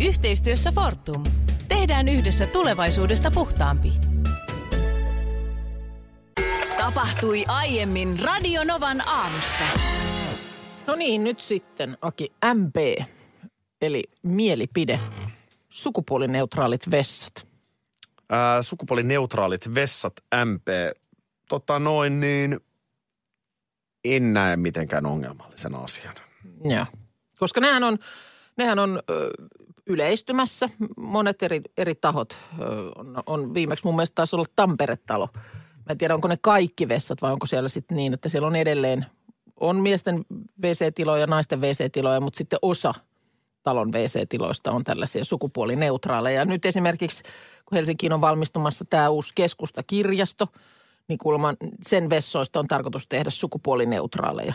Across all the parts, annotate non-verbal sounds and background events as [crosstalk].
Yhteistyössä Fortum. Tehdään yhdessä tulevaisuudesta puhtaampi. Tapahtui aiemmin Radionovan aamussa. No niin, nyt sitten Aki MP, eli mielipide. Sukupuolineutraalit vessat. Ää, sukupuolineutraalit vessat MP. Tota noin niin, en näe mitenkään ongelmallisena asiana. Joo. Koska nehän on, nehän on ö, yleistymässä. Monet eri, eri tahot ö, on, on viimeksi mun mielestä taisi olla Tampere-talo. Mä en tiedä, onko ne kaikki vessat vai onko siellä sitten niin, että siellä on edelleen, on miesten WC-tiloja, naisten WC-tiloja, mutta sitten osa talon WC-tiloista on tällaisia sukupuolineutraaleja. Nyt esimerkiksi, kun Helsinkiin on valmistumassa tämä uusi keskustakirjasto, niin kuulemma sen vessoista on tarkoitus tehdä sukupuolineutraaleja.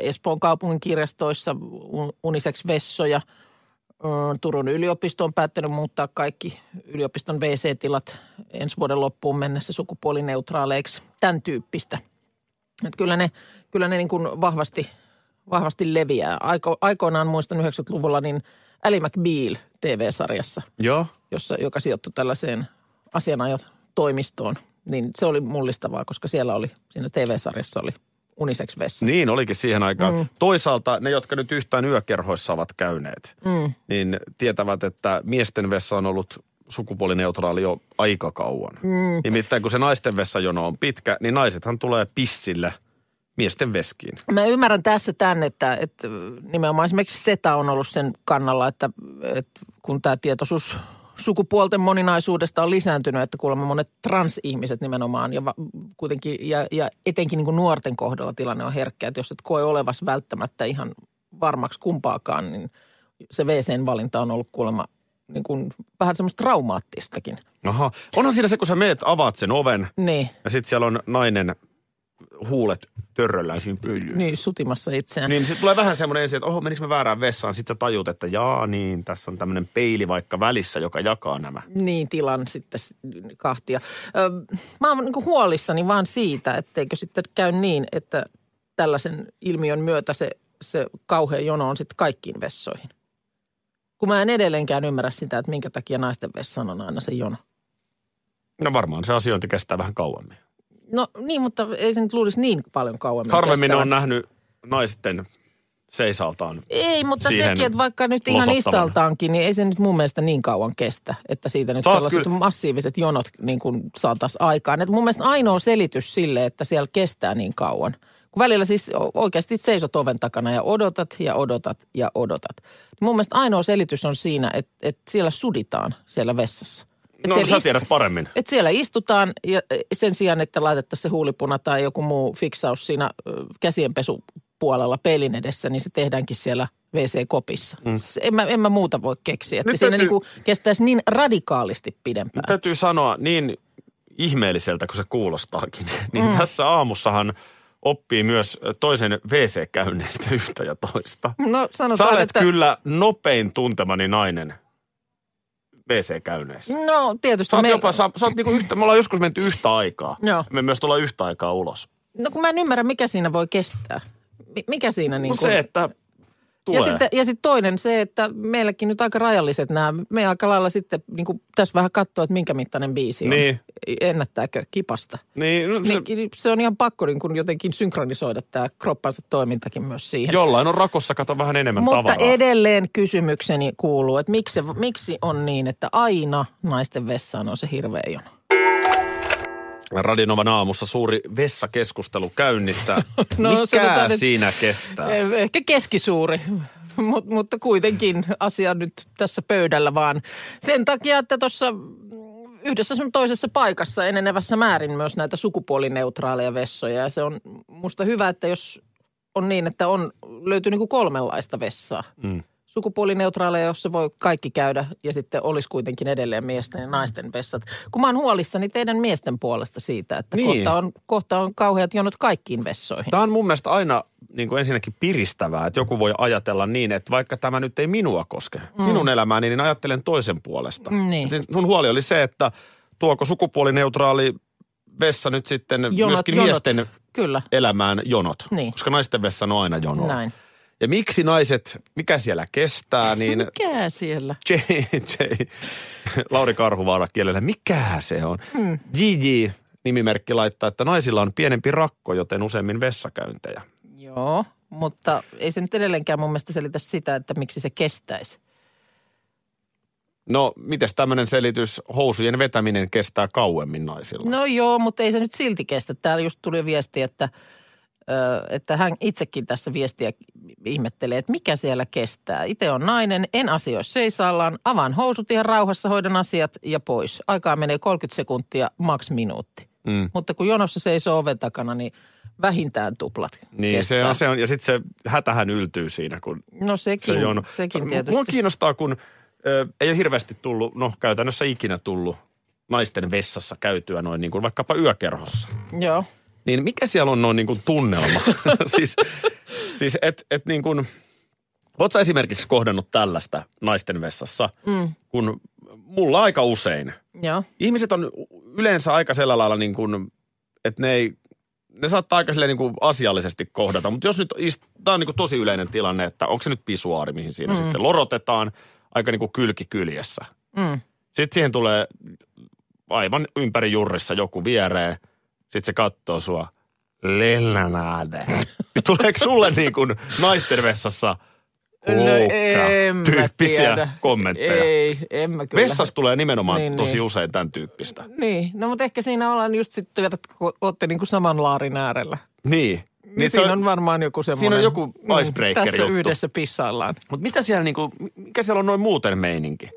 Espoon kaupungin kirjastoissa unisex-vessoja. Turun yliopisto on päättänyt muuttaa kaikki yliopiston WC-tilat ensi vuoden loppuun mennessä sukupuolineutraaleiksi. Tämän tyyppistä. Että kyllä ne, kyllä ne niin kuin vahvasti, vahvasti leviää. Aiko, aikoinaan muistan 90-luvulla niin Ali McBeal TV-sarjassa, Joo. jossa, joka sijoittui tällaiseen asianajotoimistoon. Niin se oli mullistavaa, koska siellä oli, siinä TV-sarjassa oli unisex vessa. Niin olikin siihen aikaan. Mm. Toisaalta ne, jotka nyt yhtään yökerhoissa ovat käyneet, mm. niin tietävät, että miesten vessa on ollut sukupuolineutraali jo aika kauan. Mm. Nimittäin kun se naisten vessajono on pitkä, niin naisethan tulee pissille miesten veskiin. Mä ymmärrän tässä tämän, että, että nimenomaan esimerkiksi SETA on ollut sen kannalla, että, että kun tämä tietoisuus sukupuolten moninaisuudesta on lisääntynyt, että kuulemma monet transihmiset nimenomaan ja kuitenkin ja, ja etenkin niin kuin nuorten kohdalla tilanne on herkkä, että jos et koe olevas välttämättä ihan varmaksi kumpaakaan, niin se WCn valinta on ollut kuulemma niin kuin vähän semmoista traumaattistakin. Aha. Onhan siinä se, kun sä meet, avaat sen oven Niin, ja sitten siellä on nainen huulet törröllään siinä pölyyn. niin sutimassa itseään. Niin sitten tulee vähän semmoinen ensin, että oho, menikö mä väärään vessaan? Sitten sä tajut, että jaa niin, tässä on tämmöinen peili vaikka välissä, joka jakaa nämä. niin tilan sitten kahtia. Ö, mä oon niin huolissani vaan siitä, etteikö sitten käy niin, että tällaisen ilmiön myötä se, se kauhea jono on sitten kaikkiin vessoihin. Kun mä en edelleenkään ymmärrä sitä, että minkä takia naisten vessaan on aina se jono. No varmaan se asiointi kestää vähän kauemmin. No niin, mutta ei se nyt luulisi niin paljon kauemmin Harvemmin kestävän. on nähnyt naisten seisaltaan. Ei, mutta sekin, että vaikka nyt ihan istaltaankin, niin ei se nyt mun mielestä niin kauan kestä, että siitä nyt oot sellaiset kyllä- massiiviset jonot niin kuin saataisiin aikaan. Et mun mielestä ainoa selitys sille, että siellä kestää niin kauan. Kun välillä siis oikeasti seisot oven takana ja odotat ja odotat ja odotat. Mun mielestä ainoa selitys on siinä, että, että siellä suditaan siellä vessassa. Et No siellä sä ist- tiedät paremmin. et siellä istutaan ja e, sen sijaan, että laitettaisiin se huulipuna tai joku muu fiksaus siinä käsienpesupuolella peilin edessä, niin se tehdäänkin siellä WC-kopissa. Mm. En, mä, en mä muuta voi keksiä, että Nyt siinä täytyy- niinku kestäisi niin radikaalisti pidempään. Täytyy sanoa niin ihmeelliseltä kuin se kuulostaakin, [laughs] niin mm. tässä aamussahan oppii myös toisen WC-käynneistä [laughs] yhtä ja toista. No Sä sanotaan, olet että... kyllä nopein tuntemani nainen WC-käynneissä. No tietysti Sä oot me... jopa, sä, sä oot niinku yhtä, me ollaan joskus menty yhtä aikaa. Joo. Me myös tullaan yhtä aikaa ulos. No kun mä en ymmärrä, mikä siinä voi kestää. Mi- Mikä siinä niin No se, että tulee. Ja sitten, ja sitten toinen se, että meilläkin nyt aika rajalliset nämä. Me aika lailla sitten niin kuin tässä vähän katsoa, että minkä mittainen biisi on. Niin. Ennättääkö kipasta. niin, no, se, Niin, se on ihan pakko niin kuin jotenkin synkronisoida tämä kroppansa toimintakin myös siihen. jollain on rakossa, kato vähän enemmän Mutta tavaraa. edelleen kysymykseni kuuluu, että miksi, miksi on niin, että aina naisten vessaan on se hirveä jono? Radinovan aamussa suuri vessakeskustelu käynnissä. [laughs] No, Mikä sanotaan, siinä kestää? Eh, Ehkä keskisuuri, [laughs] Mut, mutta kuitenkin asia nyt tässä pöydällä vaan. Sen takia, että tuossa yhdessä sun toisessa paikassa enenevässä määrin myös näitä sukupuolineutraaleja vessoja. Ja se on musta hyvä, että jos on niin, että on, löytyy niin kuin kolmenlaista vessaa. Mm. Sukupuolineutraaleja, jossa voi kaikki käydä ja sitten olisi kuitenkin edelleen miesten ja naisten vessat. Kun mä oon huolissani teidän miesten puolesta siitä, että Niin. kohta, on, kohta on kauheat jonot kaikkiin vessoihin. Tämä on mun mielestä aina niin kuin ensinnäkin piristävää, että joku voi ajatella niin, että vaikka tämä nyt ei minua koske, mm. minun elämääni, niin ajattelen toisen puolesta. Niin. Et Sun huoli oli se, että tuoko sukupuolineutraali vessa nyt sitten Jonot, myöskin jonot. miesten Kyllä, elämään jonot. Niin. Koska naisten vessa on aina jono. näin. Ja miksi naiset, mikä siellä kestää, [laughs] niin Mikä siellä? J, J, Lauri Karhuvaara kielellä, mikä se on? Hmm. JJ nimimerkki laittaa, että naisilla on pienempi rakko, joten useammin vessakäyntejä. Joo, mutta ei se nyt edelleenkään mun mielestä selitä sitä, että miksi se kestäisi. No, mites tämmöinen selitys, housujen vetäminen kestää kauemmin naisilla? No joo, mutta ei se nyt silti kestä. Täällä just tuli viesti, että, että hän itsekin tässä viestiä ihmettelee, että mikä siellä kestää. Itse on nainen, en asioi seisallaan, avaan housut ihan rauhassa, hoidan asiat ja pois. Aikaa menee 30 sekuntia, maks minuutti. Mm. Mutta kun jonossa seisoo oven takana, niin vähintään tuplat Niin, se on, se on, ja sitten se hätähän yltyy siinä, kun No sekin, se jono. sekin Mua tietysti. kiinnostaa, kun ö, ei ole hirveästi tullut, no käytännössä ikinä tullut naisten vessassa käytyä noin niin kuin vaikkapa yökerhossa. Joo. Niin mikä siellä on noin niin kuin tunnelma? [laughs] siis siis et, et niin kuin, oot sä esimerkiksi kohdannut tällaista naisten vessassa, Mm. kun mulla aika usein. Joo. Ihmiset on yleensä aika sillä lailla niin kuin, että ne ei, ne saattaa aika silleen niin kuin asiallisesti kohdata. Mutta jos nyt, tämä on niin kuin tosi yleinen tilanne, että onko se nyt pisuaari, mihin siinä mm. sitten lorotetaan aika niin kuin kylki kyljessä. Mm. Sitten siihen tulee aivan ympäri jurrissa joku viereen. Sitten se katsoo sua. Lennanade. Tuleeko sulle [laughs] niin kuin naisten vessassa No, tyyppisiä tiedä. kommentteja? Ei, en mä kyllä. Vessassa tulee nimenomaan Niin, tosi niin. usein tämän tyyppistä. Niin, no mutta ehkä siinä ollaan just sitten, että olette niin kuin saman laarin äärellä. Niin. Niin, niin siinä on, on varmaan joku semmoinen. siinä on joku icebreaker Tässä juttu. yhdessä pissaillaan. Mutta mitä siellä niinku, mikä siellä on noin muuten meininki?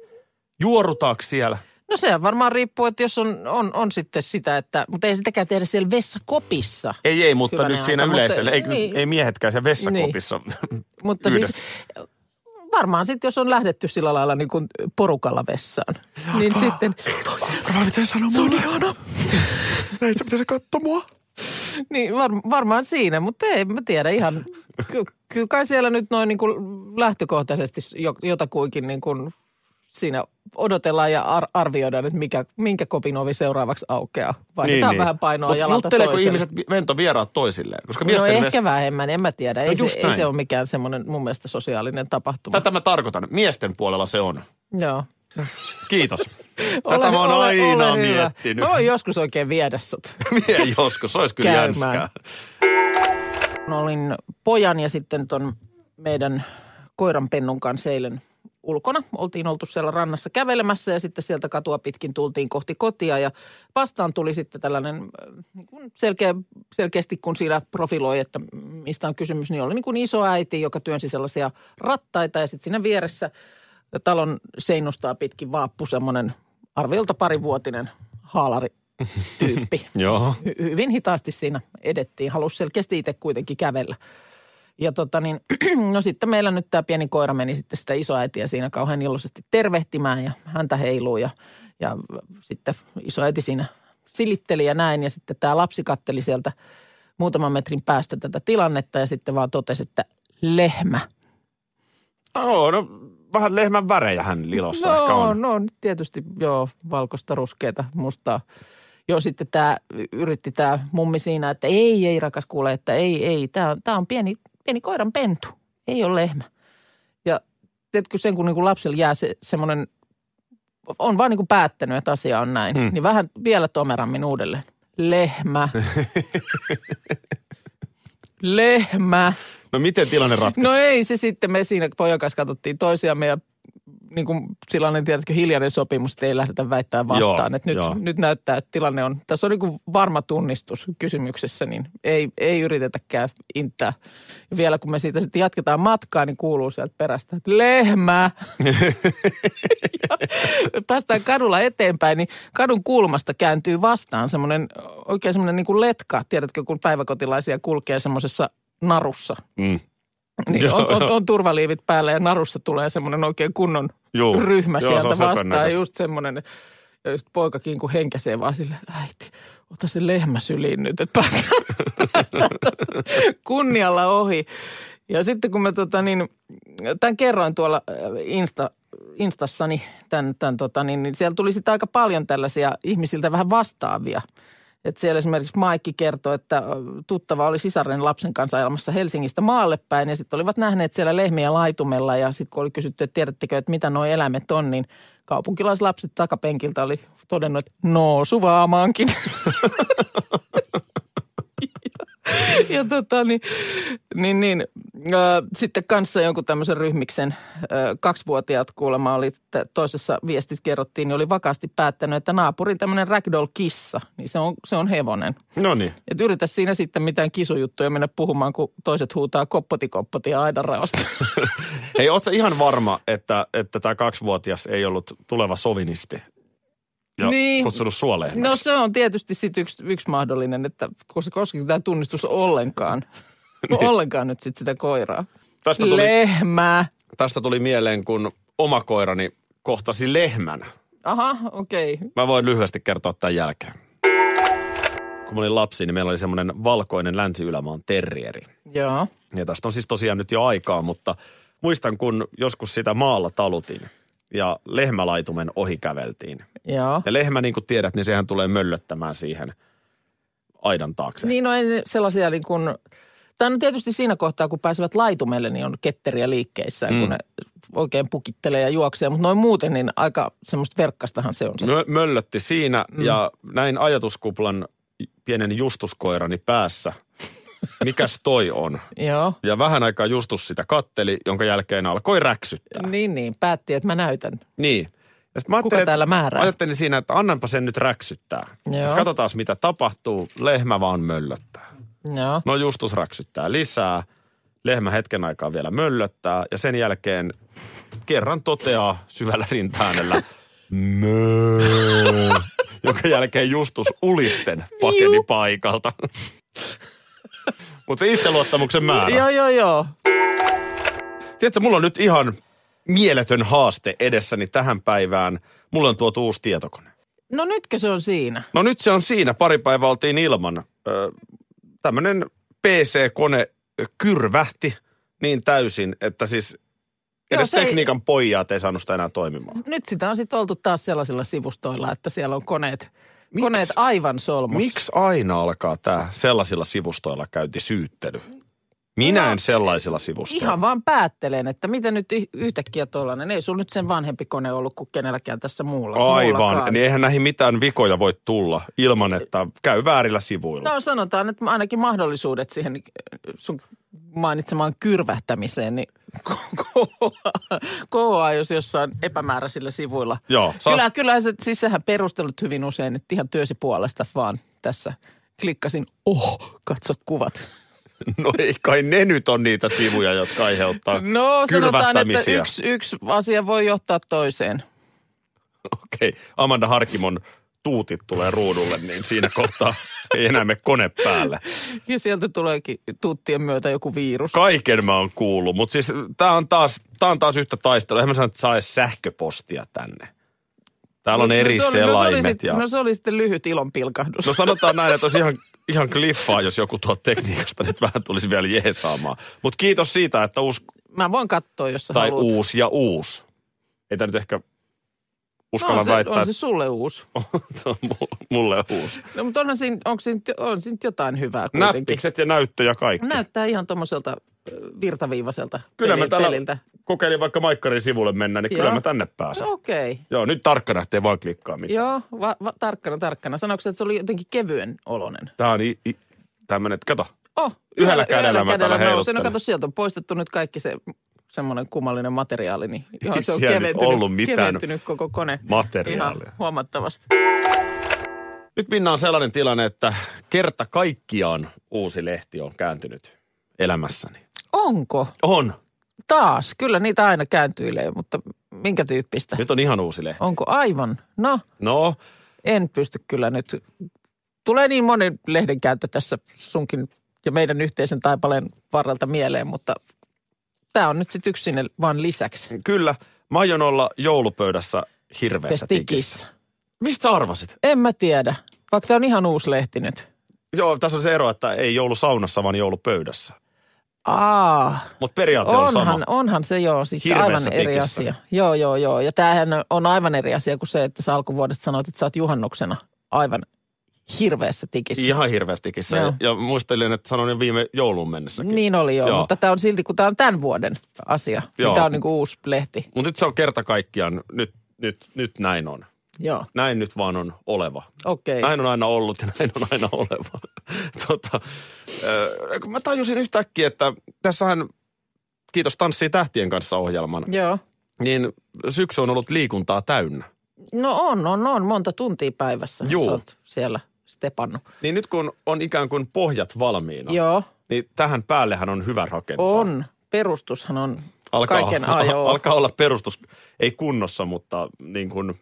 Juorutaako siellä? No se varmaan riippuu, että jos on, on, on sitten sitä, että, mutta ei sitäkään tehdä siellä vessakopissa. Ei, ei, mutta Hyvänen nyt siinä aika, yleisöllä. Ei, mutta- niin. ei miehetkään siellä vessakopissa. [laughs] Mutta Yhdessä. siis varmaan sitten, jos on lähdetty sillä lailla niin kuin porukalla vessaan, niin sitten, Arvaa, miten sanoo mua. ihana. Näistä pitäisi katsoa mua. niin var, varmaan siinä, mutta ei mä tiedä ihan, ky, kyllä kai siellä nyt noin niin kuin lähtökohtaisesti jo- jotakuinkin niin kuin siinä odotellaan ja ar- arvioidaan, että mikä, minkä kopin ovi seuraavaksi aukeaa. Vaihdetaan niin, vähän painoa Mut jalalta toiselle. ihmiset vi- ventovieraat toisilleen? Koska No ehkä vessa- vähemmän, en mä tiedä. Ei, No se, just ei se ole mikään semmoinen mun mielestä sosiaalinen tapahtuma. Tätä mä tarkoitan. Miesten puolella se on. Joo. Kiitos. [laughs] Tätä mä oon aina miettinyt. Mä voin joskus oikein viedä sut. [laughs] Mie joskus, se olisi kyllä Käymään. jänskää. Mä olin pojan ja sitten ton meidän koiranpennun kanssa eilen ulkona. Oltiin oltu siellä rannassa kävelemässä ja sitten sieltä katua pitkin tultiin kohti kotia ja vastaan tuli sitten tällainen äh, niin selkeä, selkeästi kun siinä profiloi, että mistä on kysymys, niin oli niin kuin iso äiti, joka työnsi sellaisia rattaita ja sitten siinä vieressä talon seinustaa pitkin vaappu semmoinen arviolta parivuotinen haalarityyppi. [laughs] Joo. Hy- hyvin hitaasti siinä edettiin. Halusi selkeästi itse kuitenkin kävellä. Ja tota niin, [clears throat] no sitten meillä nyt tämä pieni koira meni sitten sitä isoäitiä siinä kauhean iloisesti tervehtimään ja häntä heiluu ja, ja sitten isoäiti siinä silitteli ja näin ja sitten tämä lapsi katteli sieltä muutaman metrin päästä tätä tilannetta ja sitten vaan totesi, että lehmä. No, no vähän lehmän värejä hän lilossa no, ehkä on. No, nyt tietysti joo, valkoista, ruskeita, mustaa. Joo, sitten tämä yritti tämä mummi siinä, että ei, ei rakas kuule, että ei, ei, tämä on, tää on pieni, pieni koiran pentu, ei ole lehmä. Ja tiedätkö sen, kun niinku lapsella jää se semmoinen, on vaan niinku päättänyt, että asia on näin, Hmm. hmm. niin vähän vielä tomerammin uudelleen. Lehmä. [laughs] Lehmä. No miten tilanne ratkaisi? No ei se sitten, me siinä pojan kanssa katsottiin toisiamme ja niin kuin sellainen, tiedätkö, hiljainen sopimus, että ei lähdetä väittämään vastaan. Joo, että nyt, joo. nyt näyttää, että tilanne on, tässä on niin kuin varma tunnistus kysymyksessä, niin ei, ei yritetäkään intää. Ja vielä kun me siitä sitten jatketaan matkaa, niin kuuluu sieltä perästä, että lehmä. [laughs] päästään kadulla eteenpäin, niin kadun kulmasta kääntyy vastaan semmoinen, oikein semmoinen niin kuin letka, tiedätkö, kun päiväkotilaisia kulkee semmoisessa narussa Mm. Niin on, on, on, turvaliivit päällä ja narussa tulee semmoinen oikein kunnon Juu. ryhmä Joo, se sieltä söpön vastaan. Just semmoinen, ja poikakin kun henkäsee vaan sille, äiti, ota se lehmä syliin nyt, että päästään, [laughs] kunnialla ohi. Ja sitten kun mä tota niin, tämän kerroin tuolla äh, Insta, Instassani, tämän, tämän tota niin, niin siellä tuli sitten aika paljon tällaisia ihmisiltä vähän vastaavia. Et siellä esimerkiksi Maikki kertoi, että tuttava oli sisaren lapsen kanssa ajamassa Helsingistä maalle päin ja sitten olivat nähneet siellä lehmiä laitumella ja sitten kun oli kysytty, että tiedättekö, että mitä nuo eläimet on, niin kaupunkilaislapset takapenkiltä oli todennut, että no suvaamaankin. [laughs] ja tota niin, niin, niin äh, sitten kanssa jonkun tämmöisen ryhmiksen äh, kaksivuotiaat kuulemma oli, että toisessa viestissä kerrottiin, niin oli vakaasti päättänyt, että naapurin tämmöinen ragdoll-kissa, niin se on, se on hevonen. No niin. Et yritä siinä sitten mitään kisujuttuja mennä puhumaan, kun toiset huutaa koppoti koppoti ja aidanraosta. [laughs] Hei, ootko ihan varma, että, että tämä kaksivuotias ei ollut tuleva sovinisti? Ja Niin. kutsunut suoleen. no se on tietysti sitten yksi, yksi mahdollinen, että koska koskiko tämä tunnistus ollenkaan, [laughs] ollenkaan nyt sitten sitä koiraa. tästä, tuli, Lehmä. tästä tuli mieleen, kun oma koirani kohtasi lehmän. Aha, okei. Okay. Mä voin lyhyesti kertoa tämän jälkeen. Kun mä olin lapsi, niin meillä oli semmoinen valkoinen länsi-ylämaan terrieri. Joo. Ja tästä on siis tosiaan nyt jo aikaa, mutta muistan, kun joskus sitä maalla talutin ja lehmälaitumen ohi käveltiin. Joo. Ja lehmä, niin kuin tiedät, niin sehän tulee möllöttämään siihen aidan taakse. Niin, no ei sellaisia niin kuin, tämä on tietysti siinä kohtaa, kun pääsevät laitumelle, niin on ketteriä liikkeissä, mm. kun ne oikein pukittelee ja juoksee. Mutta noin muuten, niin aika semmoista verkkastahan se on se. Mö- möllötti siinä mm. ja näin ajatuskuplan pienen justuskoirani päässä. Mikäs toi on? Joo. Ja vähän aikaa Justus sitä katteli, jonka jälkeen alkoi räksyttää. Niin, niin. Päätti, että mä näytän. Niin. Ja mä Kuka täällä määrää? Ajattelin siinä, että annanpa sen nyt räksyttää. Joo. Katsotaan mitä tapahtuu. Lehmä vaan möllöttää. Joo. No Justus räksyttää lisää. Lehmä hetken aikaa vielä möllöttää. Ja sen jälkeen kerran toteaa syvällä rintaäänellä Möö. [laughs] Jonka jälkeen Justus ulisten pakeni paikalta. Mutta se itseluottamuksen määrä. Joo, joo, joo. Tiedätkö, mulla on nyt ihan mieletön haaste edessäni tähän päivään. Mulla on tuotu uusi tietokone. No nytkö se on siinä? No nyt se on siinä. Pari päivää oltiin ilman. Ö, tämmönen PC-kone kyrvähti niin täysin, että siis Joo, edes ei- tekniikan pojat ei saanut sitä enää toimimaan. Nyt sitä on sitten oltu taas sellaisilla sivustoilla, että siellä on koneet, Miks? koneet aivan solmussa. Miksi aina alkaa tämä sellaisilla sivustoilla käynti syyttely? Minä No, en sellaisilla sivustoilla. Ihan vaan päättelen, että miten nyt yhtäkkiä tuollainen. Ei sulla nyt sen vanhempi kone ollut kuin kenelläkään tässä muulla. Aivan, muullakaan. niin eihän näihin mitään vikoja voi tulla ilman, että käy väärillä sivuilla. No sanotaan, että ainakin mahdollisuudet siihen äh, sun mainitsemaan kyrvähtämiseen, niin [laughs] kohoaa, jos jossain epämääräisillä sivuilla. Joo, sä- Kyllä, kyllä se, siis sehän perustelut hyvin usein, että ihan työsi puolesta vaan tässä klikkasin, oh, katso kuvat. [laughs] No ei kai ne nyt on niitä sivuja, jotka aiheuttaa [laughs] No sanotaan, että yksi, yksi asia voi johtaa toiseen. Okei, Amanda Harkimon tuutit tulee ruudulle, niin siinä kohtaa ei enää mene kone päälle. Ja sieltä tuleekin tuuttien myötä joku virus. Kaiken mä oon kuullut, mutta siis tää on taas, tää on taas yhtä taistelua. Eihän mä sano, että saa edes sähköpostia tänne. Täällä on No, eri no, se oli, no, se oli selaimet. sitten, ja... no se oli sitten lyhyt ilonpilkahdus. No sanotaan näin, että olisi ihan, ihan kliffaa, jos joku tuo tekniikasta nyt vähän tulisi vielä jeesaamaan. Mutta kiitos siitä, että uusi, Mä voin katsoa, jos sä tai haluat. uusi ja uusi. Ei tämä nyt ehkä uskalla no, on se, väittää, on se sulle uusi. [laughs] on mulle uusi. No, mutta onhan siinä, onko siinä, on siinä jotain hyvää kuitenkin. Näppikset ja näyttö ja kaikki. Näyttää ihan tuommoiselta virtaviivaiselta Kyllä mä peli- täällä peliltä. kokeilin vaikka Maikkarin sivulle mennä, niin kyllä Joo. mä tänne pääsen. Okei. Okay. Joo, nyt tarkkana, ettei vaan klikkaa mitään. Joo, va, va, tarkkana, tarkkana. Sanoiko että se oli jotenkin kevyen olonen? Tää on i, i, tämmönen, kato. Oh, Yhdellä kädellä mä täällä. No kato, sieltä on poistettu nyt kaikki se semmoinen kummallinen materiaali, niin ihan se on keventynyt, ollut mitään keventynyt koko kone. materiaalia. Ihan huomattavasti. Nyt Minna on sellainen tilanne, että kerta kaikkiaan uusi lehti on kääntynyt elämässäni. Onko? On. Taas. Kyllä niitä aina kääntyilee, mutta minkä tyyppistä? Nyt on ihan uusi lehti. Onko aivan? No, No, en pysty kyllä nyt. Tulee niin monen lehden käyttö tässä sunkin ja meidän yhteisen taipaleen varrelta mieleen, mutta tämä on nyt sitten yksi sinne vaan lisäksi. Kyllä, mä aion olla joulupöydässä hirveässä Tikissä. tikissä. Mistä arvasit? En mä tiedä, vaikka tämä on ihan uusi lehti nyt. Joo, tässä on se ero, että ei joulusaunassa, vaan joulupöydässä. Aa, Mutta periaate on sama. onhan, onhan se joo Hirveässä aivan eri tikissä. asia. Joo, joo, joo. Ja tämähän on aivan eri asia kuin se, että sä alkuvuodesta sanoit, että sä oot juhannuksena aivan hirveässä tikissä. Ihan hirveässä tikissä. Joo. Ja, muistelin, että sanoin jo viime joulun mennessäkin. Niin oli joo, Joo. mutta tämä on silti, kun tämä on tämän vuoden asia. Joo. Joo. Tämä on niin kuin uusi lehti. Mutta nyt se on kerta kaikkiaan, nyt, nyt, nyt näin on. Joo, Näin nyt vaan on oleva. okei. Näin on aina ollut ja näin on aina oleva. [laughs] tota, äh, mä tajusin yhtäkkiä, että tässähän, kiitos Tanssii tähtien kanssa ohjelman, Joo. niin syksy on ollut liikuntaa täynnä. No on, on, on. Monta tuntia päivässä Juu. oot siellä stepannut. Niin nyt kun on ikään kuin pohjat valmiina, Joo, niin tähän päällehän on hyvä rakentaa. on. Perustushan on Alkaa, kaiken ajoa. alkaa olla perustus, ei kunnossa, mutta niin kuin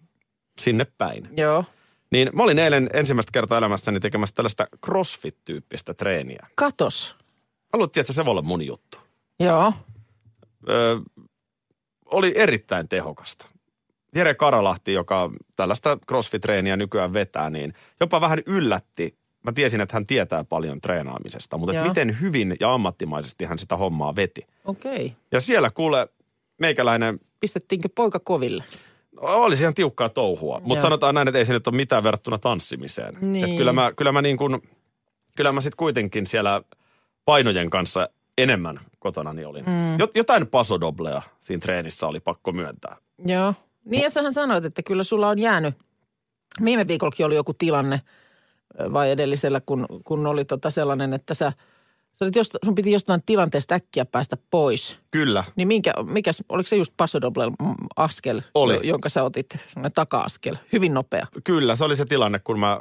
sinne päin. Joo. Niin mä olin eilen ensimmäistä kertaa elämässäni tekemässä tällaista crossfit-tyyppistä treeniä. Katos. Luultiin, että se voi olla mun juttu. Joo. Ö, oli erittäin tehokasta. Jere Karalahti, joka tällaista crossfit-treeniä nykyään vetää, niin jopa vähän yllätti. Mä tiesin, että hän tietää paljon treenaamisesta, mutta että miten hyvin ja ammattimaisesti hän sitä hommaa veti. Okei. Ja siellä kuule, meikäläinen Pistettiinkö poika koville? oli ihan tiukkaa touhua, mutta sanotaan näin, että ei se nyt ole mitään verrattuna tanssimiseen. Niin. Et kyllä mä, kyllä mä niin kuin, kyllä mä sitten kuitenkin siellä painojen kanssa enemmän kotonani olin. Mm. Jotain pasodoblea siinä treenissä oli pakko myöntää. Joo. Niin ja sähän sanoit, että kyllä sulla on jäänyt. Viime viikollakin oli joku tilanne vai edellisellä, kun, kun oli tota sellainen, että sä, sä olit josta, sun piti jostain tilanteesta äkkiä päästä pois. Kyllä, Niin minkä, mikäs, oliko se just mm, askel, Oli. jo- jonka sä otit, taka-askel, hyvin nopea. kyllä. Se oli se tilanne, kun mä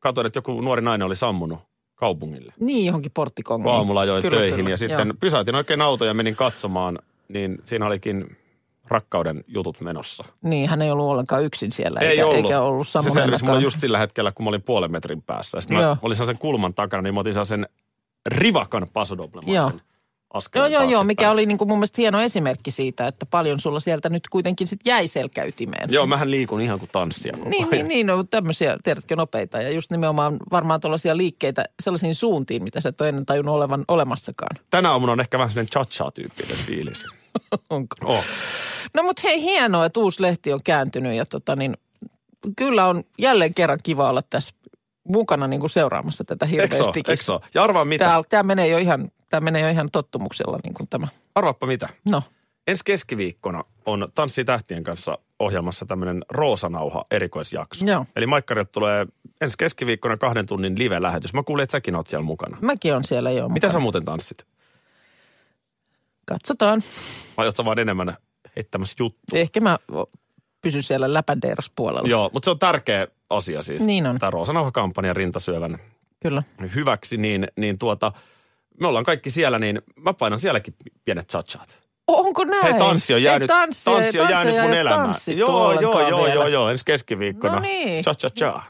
katsoin, että joku nuori nainen oli sammunut kaupungille. Niin johonkin porttikongoon. Aamulla ajoin Kyllä, töihin kyllä, ja sitten joo. pysäytin oikein auton ja menin katsomaan, niin siinä olikin rakkauden jutut menossa. Niin, hän ei ollut ollenkaan yksin siellä, Ei eikä, ollut. eikä ollut Se selvisi mulle just sillä hetkellä, kun mä olin puolen metrin päässä. Sitten Joo. mä olin sen kulman takana, niin mä otin sen rivakan pasodoblemaisen Joo. askeleen Joo, joo, joo, mikä oli niin kuin mun mielestä hieno esimerkki siitä, että paljon sulla sieltä nyt kuitenkin sit jäi selkäytimeen. Joo, mähän liikun ihan kuin tanssia. Niin, ajan. niin, niin, no tämmöisiä, tiedätkö, nopeita ja just nimenomaan varmaan tuollaisia liikkeitä sellaisiin suuntiin, mitä sä et ole ennen tajunnut olevan olemassakaan. Tänä aamuna on ehkä vähän sellainen cha-cha-tyyppinen fiilis. [laughs] Onko? Oh. No mutta hei, hienoa, että uusi lehti on kääntynyt ja tota niin, kyllä on jälleen kerran kiva olla tässä mukana niin kuin seuraamassa tätä hirveästi. ole? Ja arvaa mitä? Tämä, tämä, menee jo ihan, tämä menee jo ihan tottumuksella niin kuin tämä. Arvaappa mitä? No, Ensi keskiviikkona on Tanssi tähtien kanssa ohjelmassa tämmöinen Roosanauha erikoisjakso. Joo. Eli Maikkarilta tulee ensi keskiviikkona kahden tunnin live-lähetys. Mä kuulin, että säkin oot siellä mukana. mäkin on siellä jo Mitä mukana. sä muuten tanssit? Katsotaan. Vai oot vaan enemmän heittämässä juttu? Ehkä mä pysyn siellä läpändeerospuolella. Joo, mutta se on tärkeä asia siis. Niin on. Tämä Roosanauha-kampanja rintasyövän Kyllä. hyväksi, niin, niin tuota, me ollaan kaikki siellä, niin mä painan sielläkin pienet chachaat. Onko näin? Hei, tanssi on jäänyt, Ei, tanssi, tanssi on jäänyt mun elämään. Joo, joo, joo, joo, joo, ensi keskiviikkona. No niin. Cha, cha, cha.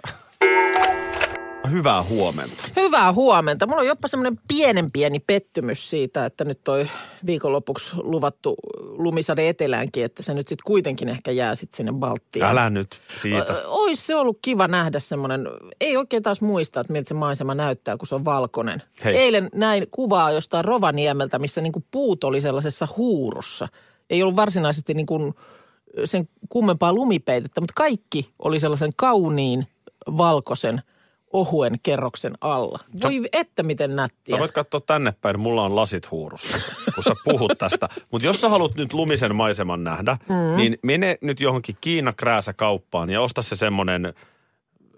Hyvää huomenta. Hyvää huomenta. Mulla on jopa semmoinen pienen pieni pettymys siitä, että nyt toi viikonlopuksi luvattu lumisade eteläänkin, että se nyt sitten kuitenkin ehkä jää sitten sinne Baltiaan. Älä nyt siitä. Ois se ollut kiva nähdä semmoinen, ei oikein taas muista, että miltä se maisema näyttää, kun se on valkoinen. Hei. Eilen näin kuvaa jostain Rovaniemeltä, missä niinku puut oli sellaisessa huurussa. Ei ollut varsinaisesti niinku sen kummempaa lumipeitettä, mutta kaikki oli sellaisen kauniin, valkoisen, ohuen kerroksen alla. Voi että miten nättiä. Sä voit katsoa tänne päin, mulla on lasit huurussa, kun sä puhut tästä. Mutta jos sä haluat nyt lumisen maiseman nähdä, mm. niin mene nyt johonkin Kiina kauppaan ja osta se semmonen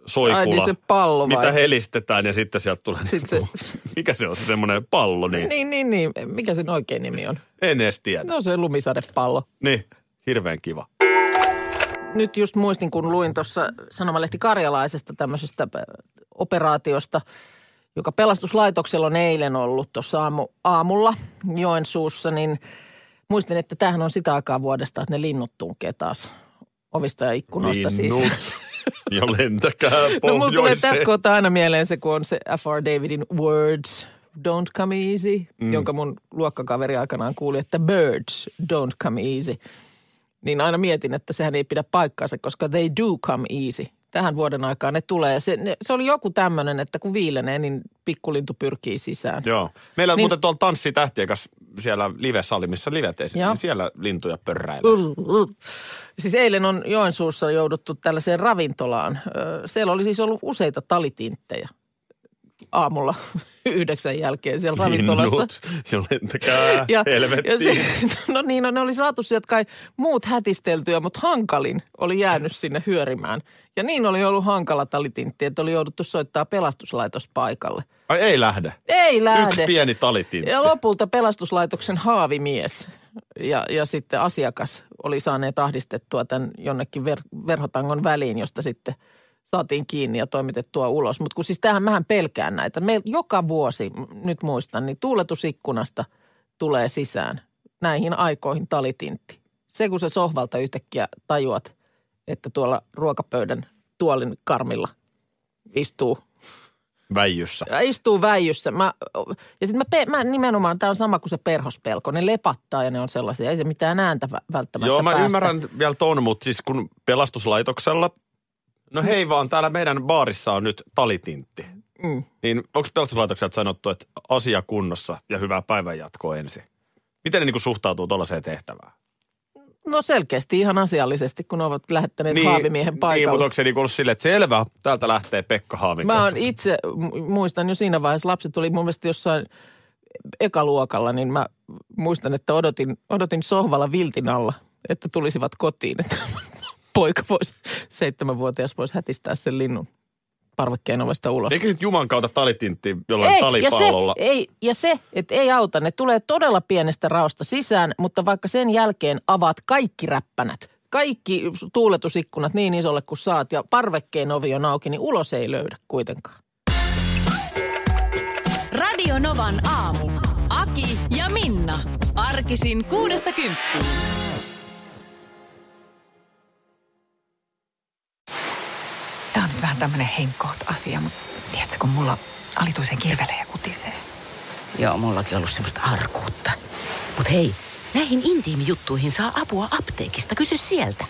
soikula, Ai niin se pallo vai? mitä helistetään ja sitten sieltä tulee, Sitten se- [laughs] mikä se on se semmoinen pallo, niin, Niin, niin, niin. Mikä sen oikein nimi on? en edes tiedä. No se lumisadepallo. Niin, hirveän kiva. Nyt just muistin, kun luin tuossa Sanomalehti Karjalaisesta tämmöisestä äh, operaatiosta, joka pelastuslaitoksella on eilen ollut tuossa aamu, aamulla Joensuussa, niin muistin, että tämähän on sitä aikaa vuodesta, että ne linnut tunkee taas ovista ja ikkunoista Linnut. siis. [laughs] Ja lentäkää No mulla tulee tässä pohjoiseen. kohtaa aina mieleen se, kun on se F.R. Davidin Words, don't come easy, mm. jonka mun luokkakaveri aikanaan kuuli, että birds don't come easy. Niin aina mietin, että sehän ei pidä paikkaansa, koska they do come easy. Tähän vuoden aikaan ne tulee. Se, ne, se oli joku tämmöinen, että kun viilenee, niin pikkulintu pyrkii sisään. Joo. Meillä on Niin- muuten tuolla Tanssi tähtien kanssa siellä live-sali, missä livet esiin, niin siellä lintuja pörräilee. Siis eilen on Joensuussa jouduttu tällaiseen ravintolaan. Siellä oli siis ollut useita talitinttejä aamulla [laughs] yhdeksän jälkeen siellä ravintolassa. Linnut, jo lentäkää, [laughs] ja, helvettiin. se, [laughs] no niin, no ne oli saatu sieltä kai muut hätisteltyä, mutta hankalin oli jäänyt sinne hyörimään. Ja niin oli ollut hankala talitintti, että oli jouduttu soittaa pelastuslaitos paikalle. Ai ei lähde. Ei lähde. Yksi pieni talitintti. Ja lopulta pelastuslaitoksen haavimies ja, ja sitten asiakas oli saaneet ahdistettua tämän jonnekin ver, verhotangon väliin, josta sitten saatiin kiinni ja toimitettua ulos. Mutta kun siis tähän mähän pelkään näitä. Me joka vuosi, nyt muistan, niin tuuletusikkunasta tulee sisään näihin aikoihin talitintti. Se kun se sohvalta yhtäkkiä tajuat, että tuolla ruokapöydän tuolin karmilla istuu Väijyssä. ja istuu väijyssä. Mä, ja sitten mä, mä nimenomaan, tämä on sama kuin se perhospelko. Ne lepattaa ja ne on sellaisia. Ei se mitään ääntä vä- välttämättä Joo, mä päästä. ymmärrän vielä ton, mutta siis kun pelastuslaitoksella, no hei vaan, täällä meidän baarissa on nyt talitintti. Mm. Niin onko pelastuslaitokselta sanottu, että asia kunnossa ja hyvää päivänjatkoa ensin? Miten ne niin suhtautuu tuollaiseen tehtävään? No selkeästi ihan asiallisesti, kun ovat lähettäneet niin, haavimiehen Niin, paikalle. mutta onko se niin ollut silleen, että selvä, täältä lähtee Pekka Haavin Mä oon itse, mu- muistan jo siinä vaiheessa, lapset oli mun mielestä jossain ekaluokalla, niin mä muistan, että odotin, odotin sohvalla viltin alla, että tulisivat kotiin, [laughs] että poika voisi, seitsemänvuotias voisi hätistää sen linnun parvekkeen ovesta ulos. Eikö nyt Juman kautta talitintti jollain talipallolla? Ja se, ei, ja se, että ei auta, ne tulee todella pienestä raosta sisään, mutta vaikka sen jälkeen avaat kaikki räppänät, kaikki tuuletusikkunat niin isolle kuin saat ja parvekkeen ovi on auki, niin ulos ei löydä kuitenkaan. Radio Novan aamu. Aki ja Minna. Arkisin kuudesta kymppiin. Vähän tämmöinen henkkoht asia, mutta tiedätkö, kun mulla alituisen kirvelee ja kutisee. Joo, mullakin ollut semmoista arkuutta. Mut hei, näihin intiimijuttuihin saa apua apteekista. Kysy sieltä.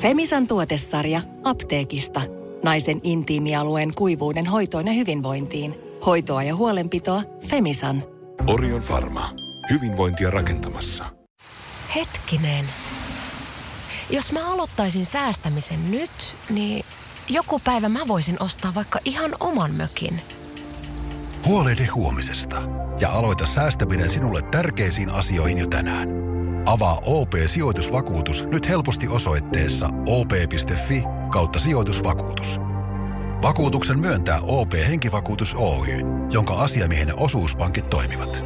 Femisan tuotesarja apteekista. Naisen intiimialueen kuivuuden hoitoon ja hyvinvointiin. Hoitoa ja huolenpitoa Femisan. Orion Pharma. Hyvinvointia rakentamassa. Hetkinen. Jos mä aloittaisin säästämisen nyt, niin joku päivä mä voisin ostaa vaikka ihan oman mökin. Huolehdi huomisesta ja aloita säästäminen sinulle tärkeisiin asioihin jo tänään. Avaa OP-sijoitusvakuutus nyt helposti osoitteessa op.fi kautta sijoitusvakuutus. Vakuutuksen myöntää OP-henkivakuutus Oy, jonka asiamiehen osuuspankit toimivat.